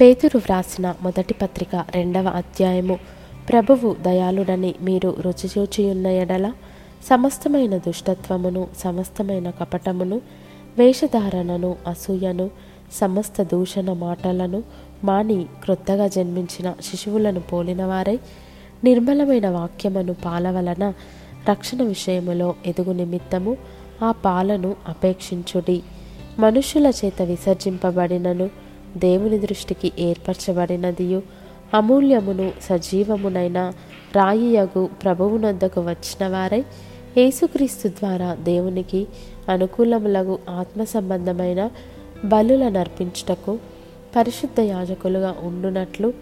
పేతురు వ్రాసిన మొదటి పత్రిక రెండవ అధ్యాయము. ప్రభువు దయాళుడని మీరు రుచిచూచియున్న ఎడల సమస్తమైన దుష్టత్వమును సమస్తమైన కపటమును వేషధారణను అసూయను సమస్త దూషణ మాటలను మాని క్రొత్తగా జన్మించిన శిశువులను పోలినవారై నిర్మలమైన వాక్యమును పాల వలన రక్షణ విషయములో ఎదుగు నిమిత్తము ఆ పాలను అపేక్షించుడి. మనుషుల చేత విసర్జింపబడినను దేవుని దృష్టికి ఏర్పరచబడినదియు. అమూల్యమును సజీవమునైన రాయియగు ప్రభువునొద్దకు వచ్చిన వారై యేసుక్రీస్తు ద్వారా దేవునికి అనుకూలములగు ఆత్మ సంబంధమైన బలుల నర్పించుటకు పరిశుద్ధ యాజకులుగా ఉండునట్లు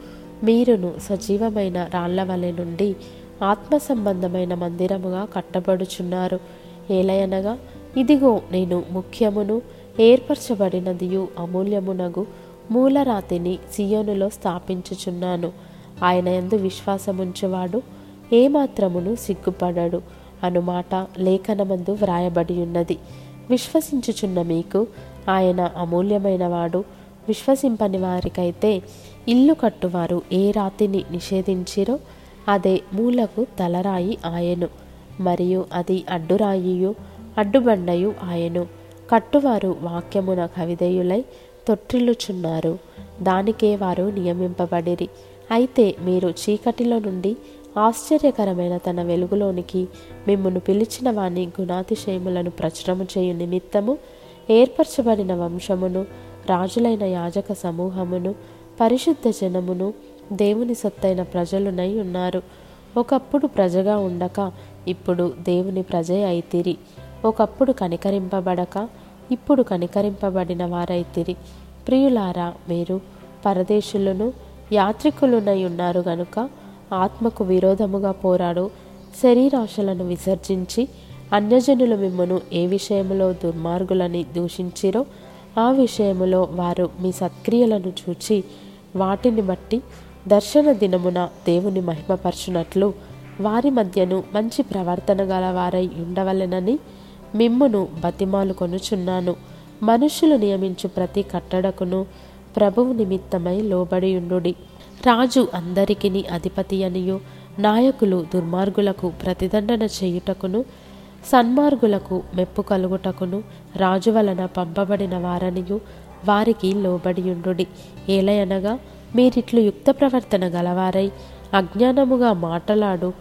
మీరును సజీవమైన రాళ్ళ వలె నుండి ఆత్మ సంబంధమైన మందిరముగా కట్టబడుచున్నారు. ఏలయనగా ఇదిగో నేను ముఖ్యమును ఏర్పరచబడినదియు అమూల్యమునగు మూలరాతిని సియోనులో స్థాపించుచున్నాను. ఆయన ఎందు విశ్వాసముంచువాడు ఏమాత్రమును సిగ్గుపడడు. అనుమాట లేఖనమందు వ్రాయబడి ఉన్నది విశ్వసించుచున్న మీకు ఆయన అమూల్యమైన వాడు విశ్వసింపని వారికైతే ఇల్లు కట్టువారు ఏ రాతిని నిషేధించిరో అదే మూలకు తలరాయి ఆయను. మరియు అది అడ్డురాయియు అడ్డుబండయు ఆయను. కట్టువారు వాక్యమున కవిదేయులై తొట్టిల్లుచున్నారు. దానికే వారు నియమింపబడిరి. అయితే మీరు చీకటిలో నుండి ఆశ్చర్యకరమైన తన వెలుగులోనికి మిమ్మను పిలిచిన వాని గుణాతిశయములను ప్రచురము చేయు నిమిత్తము ఏర్పరచబడిన వంశమును రాజులైన యాజక సమూహమును పరిశుద్ధ జనమును దేవుని సొత్తైన ప్రజలునై ఉన్నారు. ఒకప్పుడు ప్రజగా ఉండక ఇప్పుడు దేవుని ప్రజే అయితిరి. ఒకప్పుడు కనికరింపబడక ఇప్పుడు కనికరింపబడిన వారైతిరి. ప్రియులారా మీరు పరదేశులను యాత్రికులునై ఉన్నారు గనుక ఆత్మకు విరోధముగా పోరాడు. శరీరాశలను విసర్జించి అన్యజనులు మిమ్మను ఏ విషయములో దుర్మార్గులని దూషించిరో ఆ విషయములో వారు మీ సత్క్రియలను చూచి వాటిని బట్టి దర్శన దినమున దేవుని మహిమపరచునట్లు వారి మధ్యను మంచి ప్రవర్తన గల వారై ఉండవలెనని మిమ్మును బతిమాలుకొనుచున్నాను మనుషులు నియమించు ప్రతి కట్టడకును ప్రభువు నిమిత్తమై లోబడియుండుడి. రాజు అందరికిని అధిపతి అనియు నాయకులు దుర్మార్గులకు ప్రతిదండన చేయుటకును సన్మార్గులకు మెప్పు కలుగుటకును రాజు వలన పంపబడిన వారనియు వారికి లోబడియుండుడి. ఏలయనగా మీరిట్లు యుక్త ప్రవర్తన గలవారై అజ్ఞానముగా మాటలాడు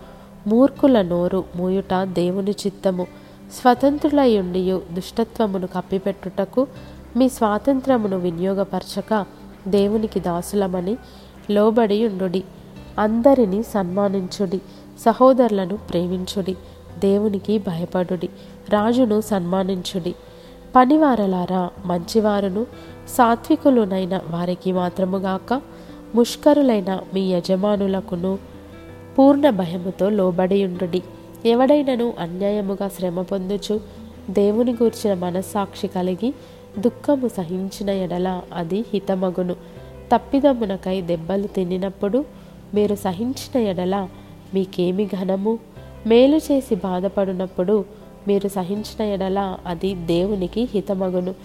మూర్ఖుల నోరు మూయుట దేవుని చిత్తము. స్వతంత్రులయుండియు దుష్టత్వమును కప్పిపెట్టుటకు మీ స్వాతంత్రమును వినియోగపరచక దేవునికి దాసులమని లోబడి ఉండుడి అందరినీ సన్మానించుడి. సహోదరులను ప్రేమించుడి. దేవునికి భయపడుడి. రాజును సన్మానించుడి. పనివారలారా మంచివారును సాత్వికులునైన వారికి మాత్రముగాక ముష్కరులైన మీ యజమానులకును పూర్ణ భయముతో లోబడియుండుడి. ఎవడైనను అన్యాయముగా శ్రమ పొందుచు దేవుని గూర్చిన మనస్సాక్షి కలిగి దుఃఖము సహించిన ఎడల అది హితమగును. తప్పిదమునకై దెబ్బలు తినినప్పుడు మీరు సహించిన ఎడల మీకేమి ఘనము? మేలు చేసి బాధపడినప్పుడు మీరు సహించిన ఎడల అది దేవునికి హితమగును.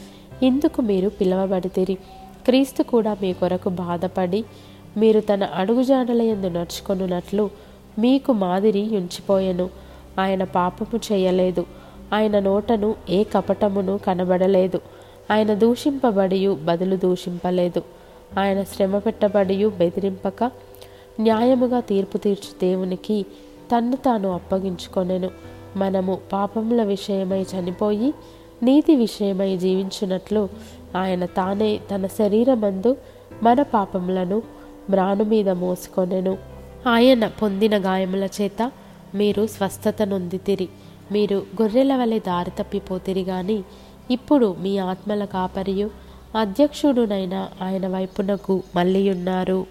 ఇందుకు మీరు పిలవబడితిరి. క్రీస్తు కూడా మీ కొరకు బాధపడి మీరు తన అడుగుజాడల ఎందు నడుచుకొనున్నట్లు మీకు మాదిరి ఉంచిపోయెను. ఆయన పాపము చేయలేదు. ఆయన నోటను ఏ కపటమును కనబడలేదు. ఆయన దూషింపబడియు బదులు దూషింపలేదు. ఆయన శ్రమ పెట్టబడియు బెదిరింపక న్యాయముగా తీర్పు తీర్చు దేవునికి తన్ను తాను అప్పగించుకొనెను. మనము పాపముల విషయమై చనిపోయి నీతి విషయమై జీవించినట్లు ఆయన తానే తన శరీరమందు మన పాపములను మ్రాను మీద మోసుకొనెను. ఆయన పొందిన గాయముల చేత మీరు స్వస్థత నొందితిరి. మీరు గొర్రెల వలె దారి తప్పిపోతిరి గాని ఇప్పుడు మీ ఆత్మల కాపరియు అధ్యక్షుడునైన ఆయన వైపునకు మళ్ళీ ఉన్నారు